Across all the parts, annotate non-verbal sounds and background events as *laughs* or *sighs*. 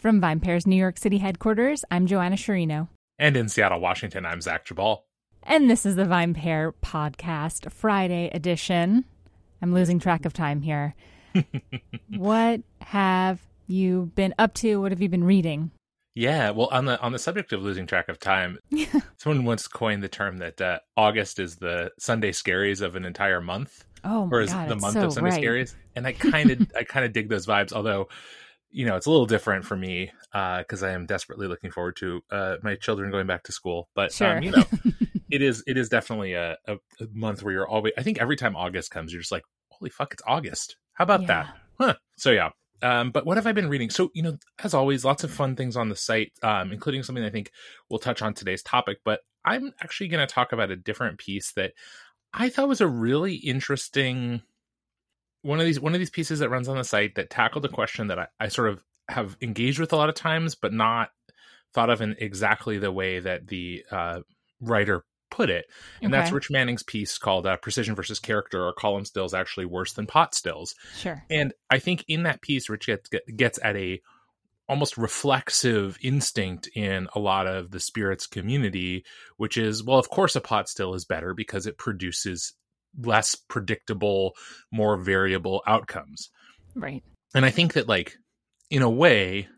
From VinePair's New York City headquarters, I'm Joanna Sciarrino. And in Seattle, Washington, I'm Zach Geballe. And this is the VinePair Podcast Friday edition. I'm losing track of time here. *laughs* what have you been up to? What have you been reading? Yeah, well, on the on the subject of losing track of time, *laughs* someone once coined the term that uh, August is the Sunday scaries of an entire month, Oh my or is god, the month so of Sunday right. scaries. And I kind of *laughs* I kind of dig those vibes, although you know it's a little different for me because I am desperately looking forward to uh, my children going back to school. But Sure. um, you know, *laughs* it is it is definitely a, a, a month where you're always. I think every time August comes, you're just like, holy fuck, it's August. How about Yeah. that? Huh. So yeah. Um, but what have I been reading? So you know, as always, lots of fun things on the site, um, including something I think we'll touch on today's topic. But I'm actually going to talk about a different piece that I thought was a really interesting one of these one of these pieces that runs on the site that tackled a question that I, I sort of have engaged with a lot of times, but not thought of in exactly the way that the uh, writer put it. And that's Rich Manning's piece called uh, "Precision versus Character: Are Column Stills Actually Worse Than Pot Stills?" Sure. And I think in that piece, Rich gets, gets at a almost reflexive instinct in a lot of the spirits community, which is, well, of course, a pot still is better because it produces less predictable, more variable outcomes. Right. And I think that, like, in a way,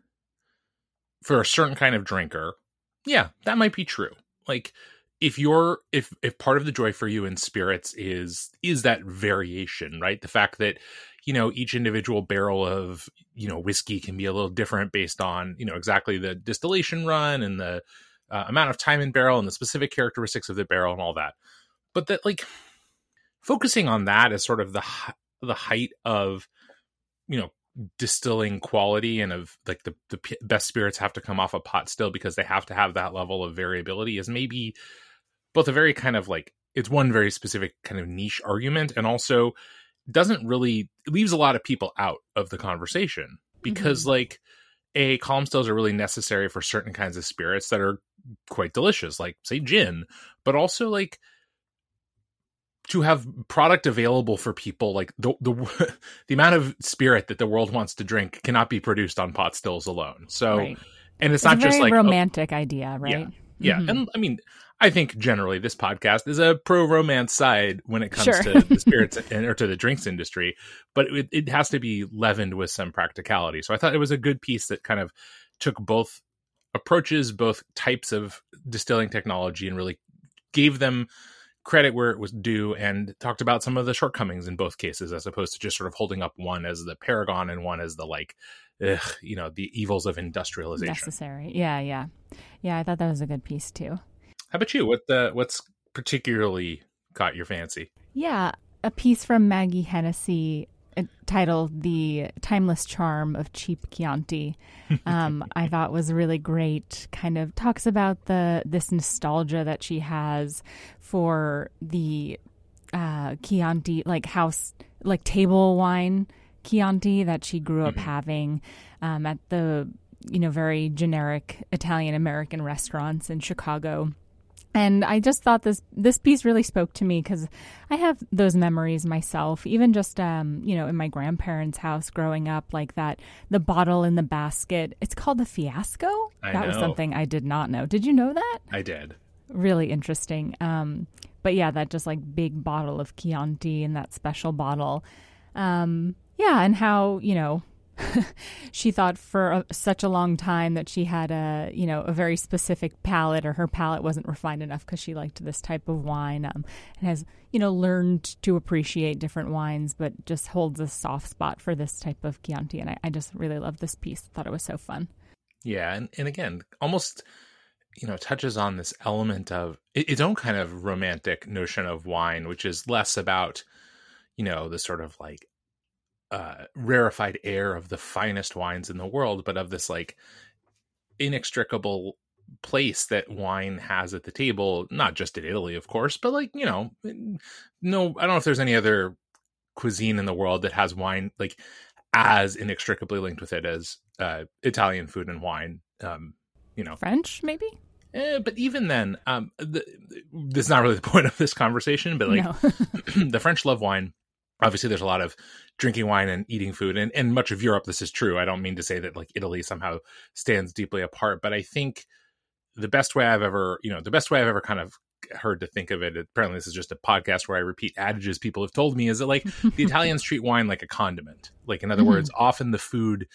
for a certain kind of drinker, yeah, that might be true. Like, if you're if if part of the joy for you in spirits is is that variation, right? The fact that you know each individual barrel of you know whiskey can be a little different based on you know exactly the distillation run and the uh, amount of time in barrel and the specific characteristics of the barrel and all that. But that like focusing on that as sort of the the height of you know distilling quality and of like the the p- best spirits have to come off a pot still because they have to have that level of variability is maybe both a very kind of like it's one very specific kind of niche argument and also doesn't really leaves a lot of people out of the conversation because mm-hmm. like a column stills are really necessary for certain kinds of spirits that are quite delicious like say gin but also like to have product available for people like the the *laughs* the amount of spirit that the world wants to drink cannot be produced on pot stills alone so right. and it's, It's, not just like oh, romantic idea, right? yeah Mhm. and i mean i think generally this podcast is a pro romance side when it comes Sure. to the spirits *laughs* and, or to the drinks industry but it, it has to be leavened with some practicality so i thought it was a good piece that kind of took both approaches both types of distilling technology and really gave them credit where it was due and talked about some of the shortcomings in both cases as opposed to just sort of holding up one as the paragon and one as the like ugh, you know the evils of industrialization Necessary. Yeah, yeah. Yeah, I thought that was a good piece too. How about you? What the what's particularly caught your fancy? Yeah, a piece from Maggie Hennessy uh, titled "The Timeless Charm of Cheap Chianti." *laughs* Um, I thought was really great. Kind of talks about the this nostalgia that she has for the uh, Chianti, like house, like table wine Chianti that she grew up Mhm. having um, at the you know very generic Italian American restaurants in Chicago. And I just thought this this piece really spoke to me because I have those memories myself. Even just um, you know, in my grandparents' house growing up, like that, the bottle in the basket. It's called the Fiasco. I that was something I did not know. Did you know that? I did. Really interesting. Um, but yeah, that just like big bottle of Chianti and that special bottle. Um, yeah, and how you know *laughs* she thought for a, such a long time that she had a you know a very specific palate or her palate wasn't refined enough because she liked this type of wine um, and has you know learned to appreciate different wines but just holds a soft spot for this type of Chianti and I, I just really love this piece. Thought it was so fun. Yeah, and and again, almost you know touches on this element of its own kind of romantic notion of wine, which is less about you know the sort of like uh rarefied air of the finest wines in the world, but of this like inextricable place that wine has at the table, not just in Italy, of course, but like, you know, no, I don't know if there's any other cuisine in the world that has wine like as inextricably linked with it as uh, Italian food and wine. Um, you know, French maybe eh, but even then, um, the, this is not really the *laughs* point of this conversation. But like, no *laughs* *clears throat* the French love wine. Obviously there's a lot of drinking wine and eating food and, and much of Europe this is true. I don't mean to say that like Italy somehow stands deeply apart, but I think the best way I've ever, you know, the best way I've ever kind of heard to think of it apparently this is just a podcast where i repeat adages people have told me is that like *laughs* the italians treat wine like a condiment. Like in other mm-hmm. words often the food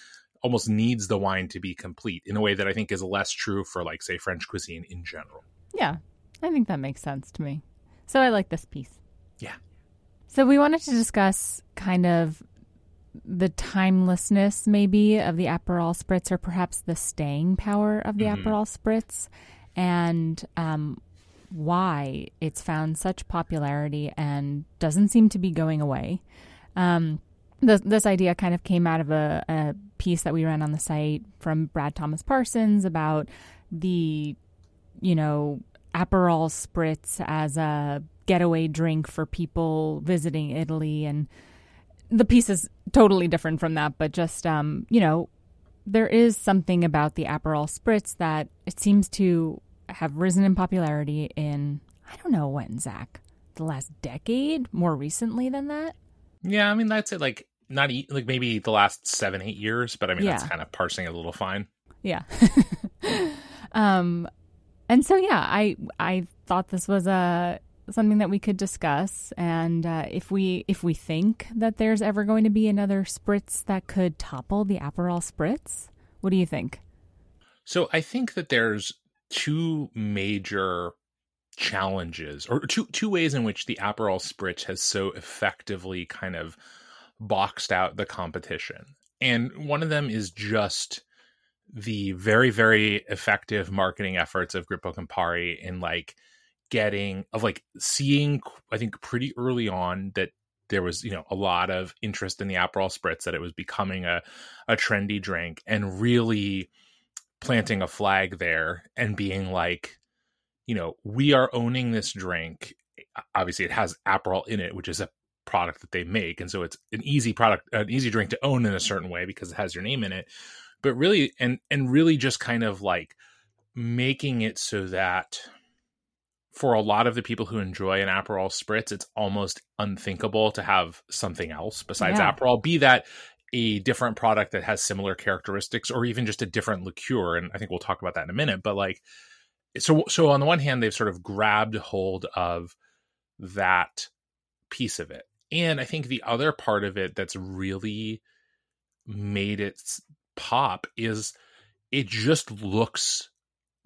almost needs the wine to be complete in a way that i think is less true for like say french cuisine in general. Yeah i think that makes sense to me. So i like this piece. Yeah so we wanted to discuss kind of the timelessness maybe of the aperol spritz or perhaps the staying power of the mm-hmm. aperol spritz and um, why it's found such popularity and doesn't seem to be going away. Um, this, this idea kind of came out of a, a piece that we ran on the site from Brad Thomas Parsons about the, you know, Aperol spritz as a getaway drink for people visiting Italy. And the piece is totally different from that, but just, um, you know, there is something about the Aperol spritz that it seems to have risen in popularity in, I don't know when, Zach, the last decade, more recently than that? Yeah, I mean, that's it. Like, not like maybe the last seven, eight years, but I mean, yeah. that's kind of parsing it a little fine. Yeah. *laughs* um, and so, yeah, I, I thought this was a, something that we could discuss and uh, if we if we think that there's ever going to be another spritz that could topple the aperol spritz what do you think so i think that there's two major challenges or two two ways in which the Aperol Spritz has so effectively kind of boxed out the competition. And one of them is just the very very effective marketing efforts of Gruppo Campari in like getting of like seeing I think pretty early on that there was you know a lot of interest in the Aperol Spritz that it was becoming a a trendy drink and really planting a flag there and being like, you know, we are owning this drink. Obviously, it has Aperol in it, which is a product that they make, and so it's an easy product, an easy drink to own in a certain way because it has your name in it. But really, and and really, just kind of like making it so that for a lot of the people who enjoy an Aperol spritz, it's almost unthinkable to have something else besides yeah. Aperol. Be that a different product that has similar characteristics or even just a different liqueur and i think we'll talk about that in a minute but like so so on the one hand they've sort of grabbed hold of that piece of it and i think the other part of it that's really made it pop is it just looks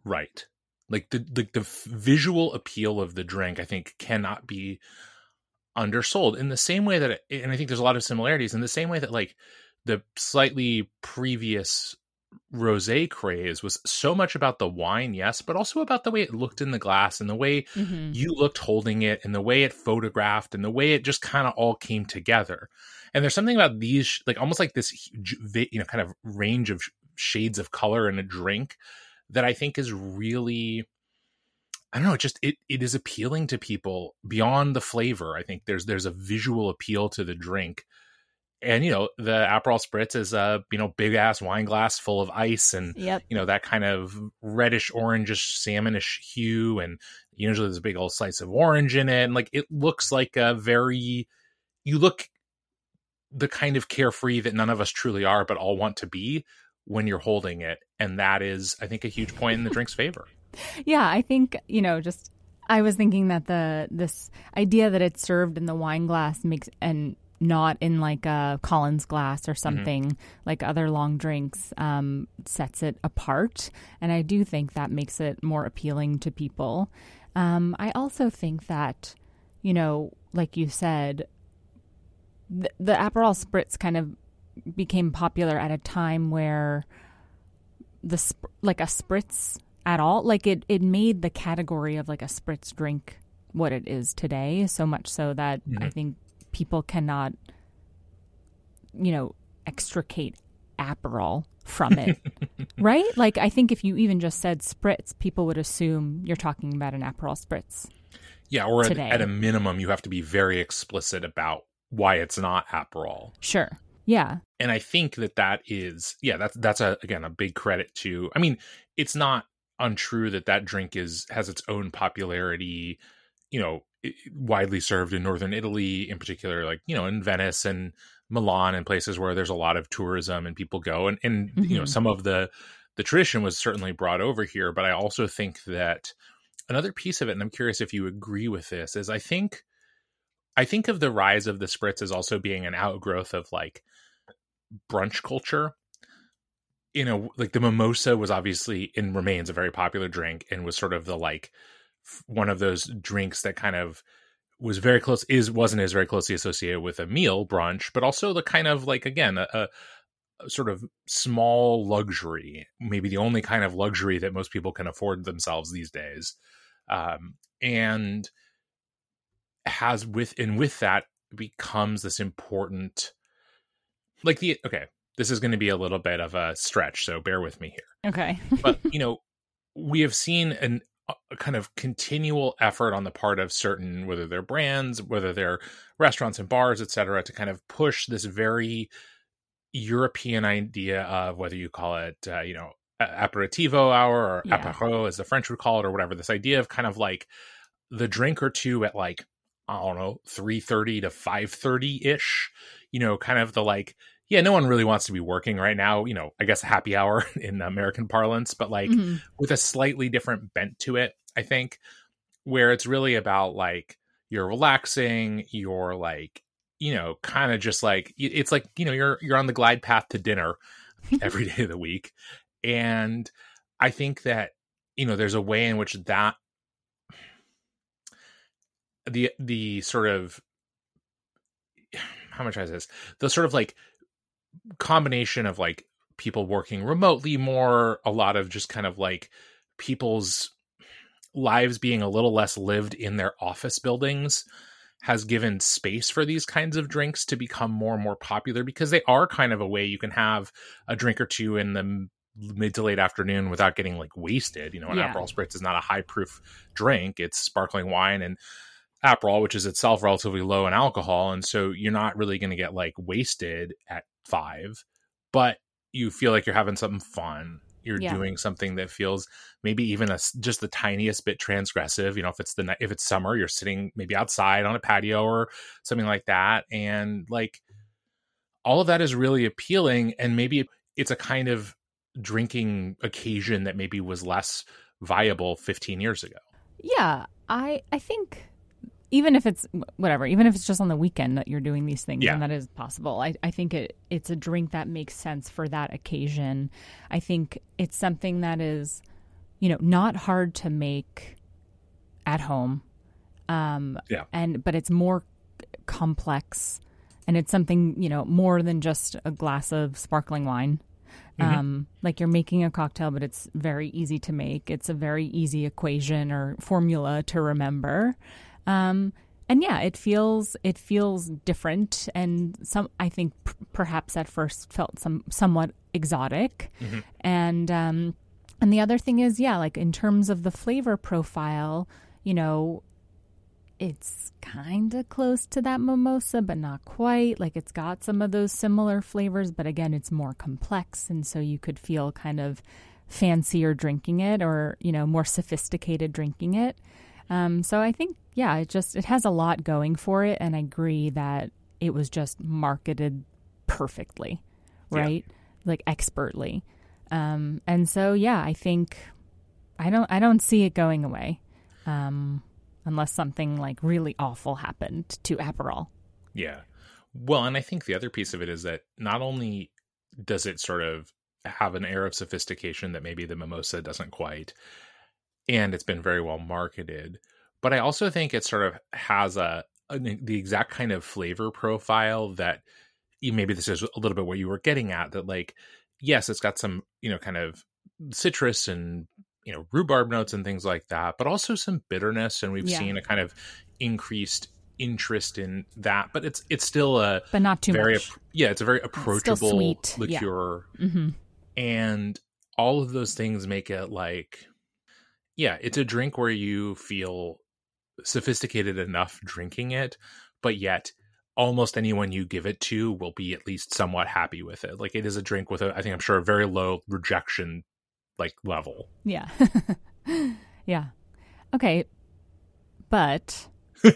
right like the, the the visual appeal of the drink i think cannot be undersold in the same way that it, and i think there's a lot of similarities in the same way that like the slightly previous rosé craze was so much about the wine yes but also about the way it looked in the glass and the way mm-hmm. you looked holding it and the way it photographed and the way it just kind of all came together and there's something about these like almost like this you know kind of range of shades of color in a drink that i think is really I don't know, just it it is appealing to people beyond the flavor. I think there's there's a visual appeal to the drink. And you know, the Aperol Spritz is a, you know, big ass wine glass full of ice and yep. you know, that kind of reddish orangish salmonish hue and usually there's a big old slice of orange in it and like it looks like a very you look the kind of carefree that none of us truly are but all want to be when you're holding it and that is I think a huge point in the drink's favor *laughs* yeah, I think, you know, just I was thinking that the this idea that it's served in the wine glass makes and not in like a Collins glass or mm-hmm. something mm-hmm. like other long drinks um, sets it apart. And I do think that makes it more appealing to people. Um, I also think that, you know, like you said, the, the Aperol Spritz kind of became popular at a time where the sp- like a spritz at all. Like it, it made the category of like a spritz drink what it is today, so much so that mm-hmm. I think people cannot, you know, extricate Aperol from it, *laughs* right? Like I think if you even just said spritz, people would assume you're talking about an Aperol spritz. Yeah, or at, at, a minimum, you have to be very explicit about why it's not Aperol. Sure. Yeah. And I think that that is, yeah, that's that's a again a big credit to. I mean, it's not untrue that that drink is has its own popularity you know widely served in northern Italy, in particular, like you know in Venice and Milan and places where there's a lot of tourism and people go, and and mm-hmm. you know mm-hmm. some of the the tradition was certainly brought over here, but I also think that another piece of it, and I'm curious if you agree with this, is I think I think of the rise of the spritz as also being an outgrowth of like brunch culture. You know, like the mimosa was obviously and remains a very popular drink and was sort of the like one of those drinks that kind of was very close is wasn't as very closely associated with a meal brunch but also the kind of like again a, a, sort of small luxury maybe the only kind of luxury that most people can afford themselves these days um, and has with and with that becomes this important like the okay this is going to be a little bit of a stretch so bear with me here okay but *laughs* you know we have seen an a kind of continual effort on the part of certain whether they're brands whether they're restaurants and bars etc to kind of push this very european idea of whether you call it uh, you know aperitivo hour or yeah. apéro as the french would call it or whatever this idea of kind of like the drink or two at like i don't know 3.30 to 5.30 ish you know kind of the like yeah, no one really wants to be working right now. You know, I guess happy hour *laughs* in American parlance, but like mm-hmm. with a slightly different bent to it, I think, where it's really about like you're relaxing, you're like, you know, kind of just like it's like, you know, you're you're on the glide path to dinner *laughs* every day of the week. And I think that, you know, there's a way in which that the the sort of how much is this? The sort of like combination of like people working remotely more, a lot of just kind of like people's lives being a little less lived in their office buildings has given space for these kinds of drinks to become more and more popular because they are kind of a way you can have a drink or two in the mid to late afternoon without getting like wasted. You know, an yeah. Aperol Spritz is not a high proof drink; it's sparkling wine and Aperol, which is itself relatively low in alcohol, and so you're not really going to get like wasted at five, but you feel like you're having something fun. You're yeah. doing something that feels maybe even a, just the tiniest bit transgressive. You know, if it's the if it's summer, you're sitting maybe outside on a patio or something like that, and like all of that is really appealing. And maybe it's a kind of drinking occasion that maybe was less viable 15 years ago. Yeah, I I think even if it's whatever, even if it's just on the weekend that you're doing these things, yeah. and that is possible. I, I think it it's a drink that makes sense for that occasion. I think it's something that is, you know, not hard to make at home. Um, yeah. And but it's more complex, and it's something you know more than just a glass of sparkling wine. Mm-hmm. Um, like you're making a cocktail, but it's very easy to make. It's a very easy equation or formula to remember. Um, and yeah, it feels it feels different, and some I think p- perhaps at first felt some somewhat exotic, mm-hmm. and um, and the other thing is yeah, like in terms of the flavor profile, you know, it's kind of close to that mimosa, but not quite. Like it's got some of those similar flavors, but again, it's more complex, and so you could feel kind of fancier drinking it, or you know, more sophisticated drinking it. Um, so I think, yeah, it just it has a lot going for it, and I agree that it was just marketed perfectly, right? Yeah. Like expertly. Um, and so, yeah, I think I don't I don't see it going away, um, unless something like really awful happened to Aperol. Yeah. Well, and I think the other piece of it is that not only does it sort of have an air of sophistication that maybe the mimosa doesn't quite and it's been very well marketed. But I also think it sort of has a, the exact kind of flavor profile that maybe this is a little bit what you were getting at. That like, yes, it's got some you know kind of citrus and you know rhubarb notes and things like that, but also some bitterness, and we've yeah. seen a kind of increased interest in that but it's it's still a but not too very much. yeah it's a very approachable liqueur yeah. mm-hmm. and all of those things make it like yeah, it's a drink where you feel sophisticated enough drinking it, but yet almost anyone you give it to will be at least somewhat happy with it. Like it is a drink with a, I think I'm sure a very low rejection like level. Yeah. *laughs* yeah. Okay. but *laughs*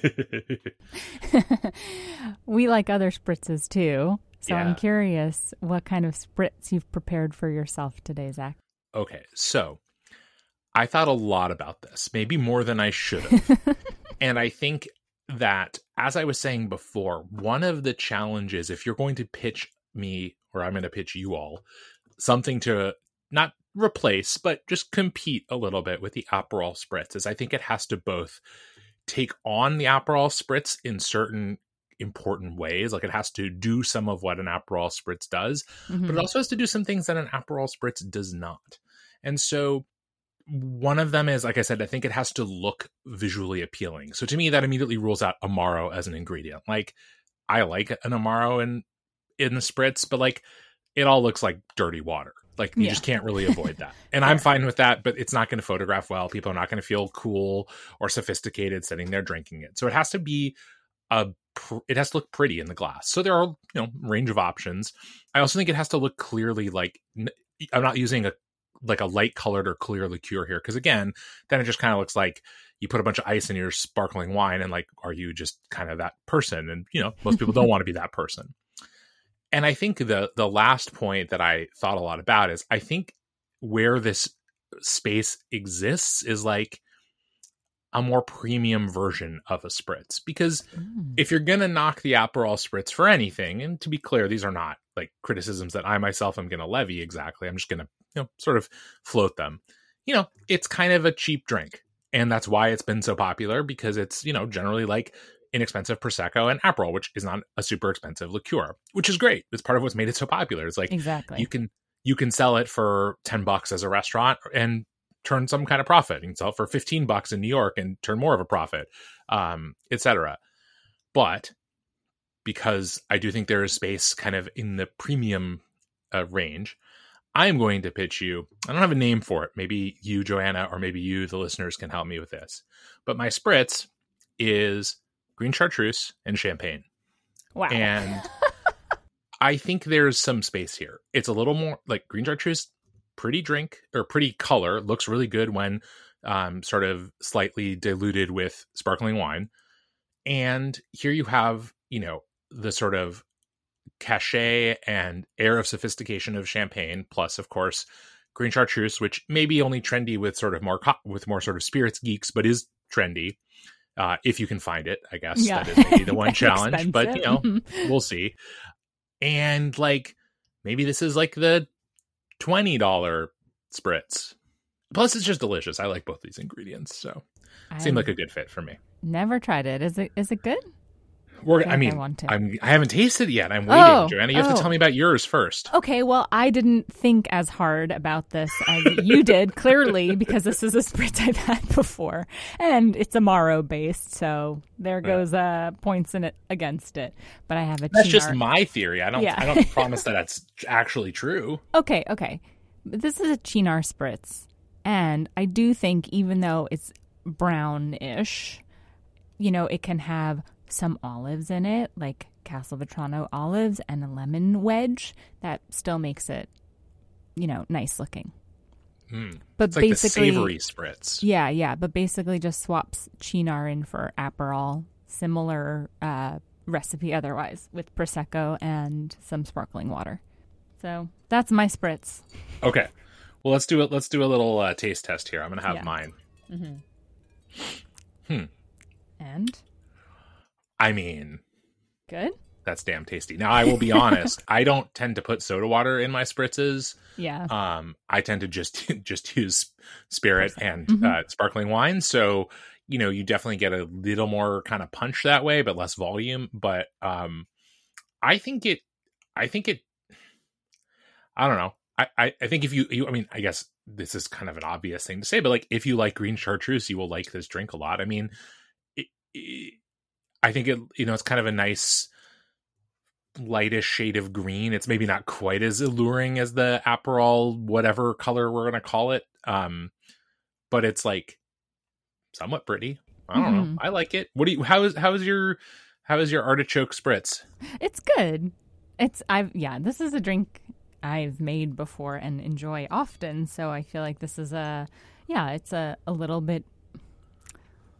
*laughs* we like other spritzes too. So Yeah. I'm curious what kind of spritz you've prepared for yourself today, Zach. okay, so I thought a lot about this, maybe more than I should have. *laughs* and I think that, as I was saying before, one of the challenges, if you're going to pitch me, or I'm going to pitch you all, something to not replace, but just compete a little bit with the Aperol Spritz, is I think it has to both take on the Aperol Spritz in certain important ways. Like it has to do some of what an Aperol Spritz does, but Mhm. it also has to do some things that an Aperol Spritz does not. And so one of them is, like I said, I think it has to look visually appealing. So to me, that immediately rules out Amaro as an ingredient. Like I like an Amaro in in the spritz, but like it all looks like dirty water. Like you Yeah. just can't really avoid that. *laughs* And I'm fine with that, but it's not going to photograph well. People are not going to feel cool or sophisticated sitting there drinking it. So it has to be a pr- it has to look pretty in the glass. So there are, you know, range of options. I also think it has to look clearly like n- I'm not using a like a light colored or clear liqueur here because again, then it just kind of looks like you put a bunch of ice in your sparkling wine and like are you just kind of that person and you know, most people don't *laughs* want to be that person. And I think the the last point that I thought a lot about is I think where this space exists is like a more premium version of a spritz because Mm. if you're gonna knock the Aperol spritz for anything, and to be clear, these are not like criticisms that I myself am gonna levy exactly. I'm just gonna you know sort of float them. You know, it's kind of a cheap drink, and that's why it's been so popular because it's you know generally like inexpensive prosecco and Aperol, which is not a super expensive liqueur, which is great. It's part of what's made it so popular. It's like Exactly. you can you can sell it for 10 bucks as a restaurant and turn some kind of profit you can sell it for 15 bucks in new york and turn more of a profit um etc but because i do think there is space kind of in the premium uh, range i am going to pitch you i don't have a name for it maybe you joanna or maybe you the listeners can help me with this but my spritz is green chartreuse and champagne wow. and *laughs* I think there's some space here. It's a little more like green chartreuse, pretty drink or pretty color, looks really good when um, sort of slightly diluted with sparkling wine. And here you have, you know, the sort of cachet and air of sophistication of champagne, plus, of course, green chartreuse, which may be only trendy with sort of more co- with more sort of spirits geeks, but is trendy uh, if you can find it. I guess yeah. that is maybe the *laughs* one challenge, but you know, *laughs* we'll see. And like maybe this is like the twenty dollar spritz. Plus, it's just delicious. I like both these ingredients, so seemed like a good fit for me. Never tried it. Is it is it good? We're, I I mean, want to. I'm I haven't tasted it yet. I'm waiting, Oh, Joanna. You have oh. to tell me about yours first. Okay, well, I didn't think as hard about this as you *laughs* did, clearly, because this is a spritz I've had before, and it's a Amaro based, so there goes uh, points in it against it. But I have a That's just my theory. I don't Yeah. I don't *laughs* promise that that's actually true. Okay, okay. This is a Cynar spritz. And I do think, even though it's brownish, you know, it can have some olives in it, like Castelvetrano olives and a lemon wedge. That still makes it, you know, nice looking. Mm. But It's like basically, the savory spritz. yeah, yeah. But basically, just swaps Cynar in for Aperol. Similar uh, recipe otherwise, with Prosecco and some sparkling water. So that's my spritz. Okay. Well, let's do it. Let's do a little uh, taste test here. I'm gonna have Yeah. mine. And I mean, good. that's damn tasty. Now, I will be honest. *laughs* I don't tend to put soda water in my spritzes. Yeah. Um, I tend to just *laughs* just use spirit and Mhm. uh, sparkling wine. So you know, you definitely get a little more kind of punch that way, but less volume. But um, I think it. I think it. I don't know. I, I, I think if you, you, I mean, I guess this is kind of an obvious thing to say, but like if you like green chartreuse, you will like this drink a lot. I mean, it, it, I think it, you know, it's kind of a nice lightish shade of green. It's maybe not quite as alluring as the Aperol, whatever color we're gonna call it. Um, but it's like somewhat pretty. I don't know. Mhm. I like it. What do you? How is how is your how is your artichoke spritz? It's good. It's I've yeah, this is a drink I've made before and enjoy often, so I feel like this is a yeah, it's a, a little bit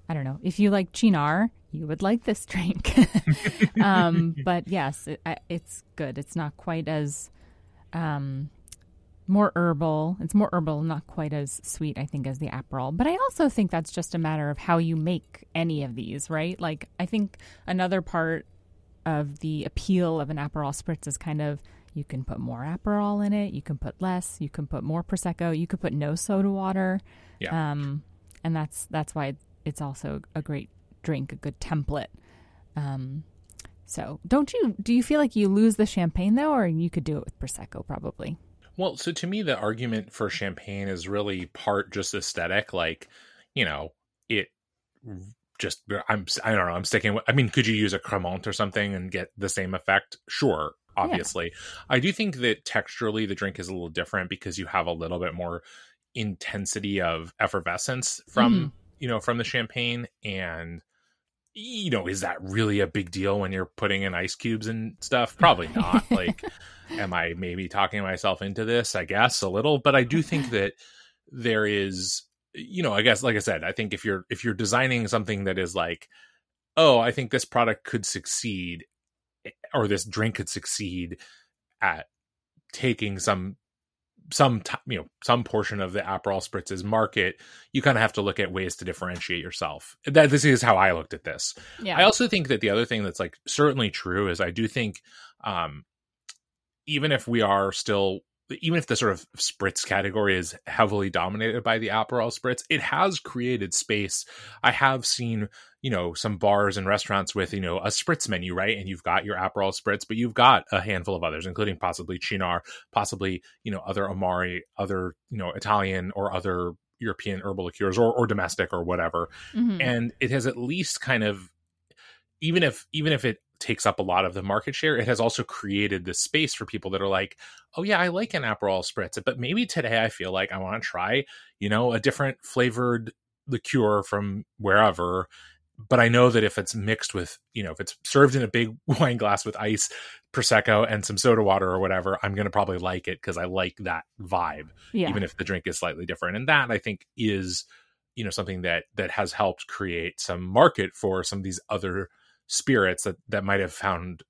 I don't know. If you like Cynar, you would like this drink. *laughs* um, *laughs* but yes, it, it's good. It's not quite as um, more herbal. It's more herbal, not quite as sweet, I think, as the Aperol. But I also think that's just a matter of how you make any of these, right? Like, I think another part of the appeal of an Aperol spritz is kind of you can put more Aperol in it, you can put less, you can put more prosecco, you could put no soda water. Yeah. Um, and that's that's why it's also a great drink, a good template. Um, so, don't you do you feel like you lose the champagne though, or you could do it with prosecco probably? Well, so to me, the argument for champagne is really part just aesthetic. Like, you know, it just I'm I don't know. I'm sticking with. I mean, could you use a Cremant or something and get the same effect? Sure, obviously. Yeah. I do think that texturally the drink is a little different because you have a little bit more intensity of effervescence from mm. you know from the champagne and you know is that really a big deal when you're putting in ice cubes and stuff? Probably *laughs* not. Like am i maybe talking myself into this? I guess a little but i do think that there is you know i guess like i said i think if you're if you're designing something that is like oh i think this product could succeed eh, or this drink could succeed at taking some some t- you know some portion of the Aperol spritz's market, you kind of have to look at ways to differentiate yourself. That this is how I looked at this. Yeah. I also think that the other thing that's like certainly true is I do think um even if we are still even if the sort of spritz category is heavily dominated by the Aperol spritz, it has created space. I have seen, you know, some bars and restaurants with, you know, a spritz menu, right? And you've got your Aperol spritz, but you've got a handful of others, including possibly Cynar, possibly, you know, other Amari, other, you know, Italian or other European herbal liqueurs or, or domestic or whatever. Mm-hmm. And it has at least kind of even if even if it takes up a lot of the market share, it has also created this space for people that are like, oh yeah, I like an Aperol spritz, but maybe today I feel like I want to try, you know, a different flavored liqueur from wherever. But I know that if it's mixed with, you know, if it's served in a big *laughs* wine glass with ice, prosecco, and some soda water or whatever, I'm going to probably like it because I like that vibe, yeah. even if the drink is slightly different. And that I think is, you know, something that that has helped create some market for some of these other spirits that that might have found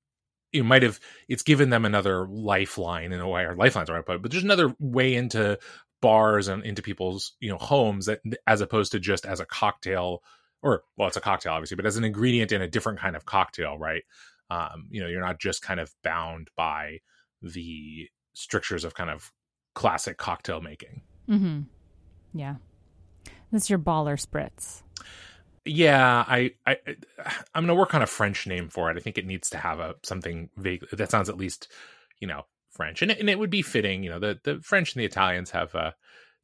it might have it's given them another lifeline in a way or lifelines are I put but there's another way into bars and into people's you know homes that as opposed to just as a cocktail or well it's a cocktail obviously but as an ingredient in a different kind of cocktail right? Um you know you're not just kind of bound by the strictures of kind of classic cocktail making. Mm-hmm. yeah. This is your baller spritz yeah, I, I *sighs* I'm gonna work on a French name for it. I think it needs to have a something vague that sounds at least, you know, French, and it, and it would be fitting. You know, the the French and the Italians have uh,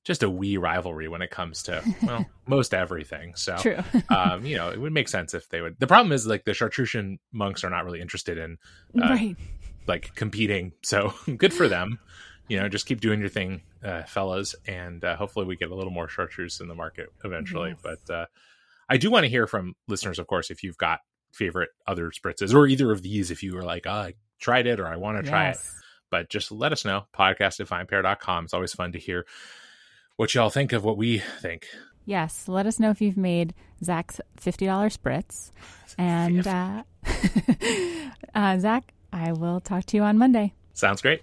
just a wee rivalry when it comes to well *laughs* most everything. So, *laughs* um, you know, it would make sense if they would. The problem is like the Chartreuse monks are not really interested in uh, right. like competing. So *laughs* good for them. You know, just keep doing your thing, uh, fellas, and uh, hopefully we get a little more chartreuse in the market eventually. Yes. But uh, I do want to hear from listeners, of course, if you've got favorite other spritzes or either of these, if you were like, oh, I tried it or I want to try yes. it. But just let us know. Podcast at vinepair.com. It's always fun to hear what y'all think of what we think. Yes. Let us know if you've made Zach's $50 spritz. And uh, *laughs* uh, Zach, I will talk to you on Monday. Sounds great.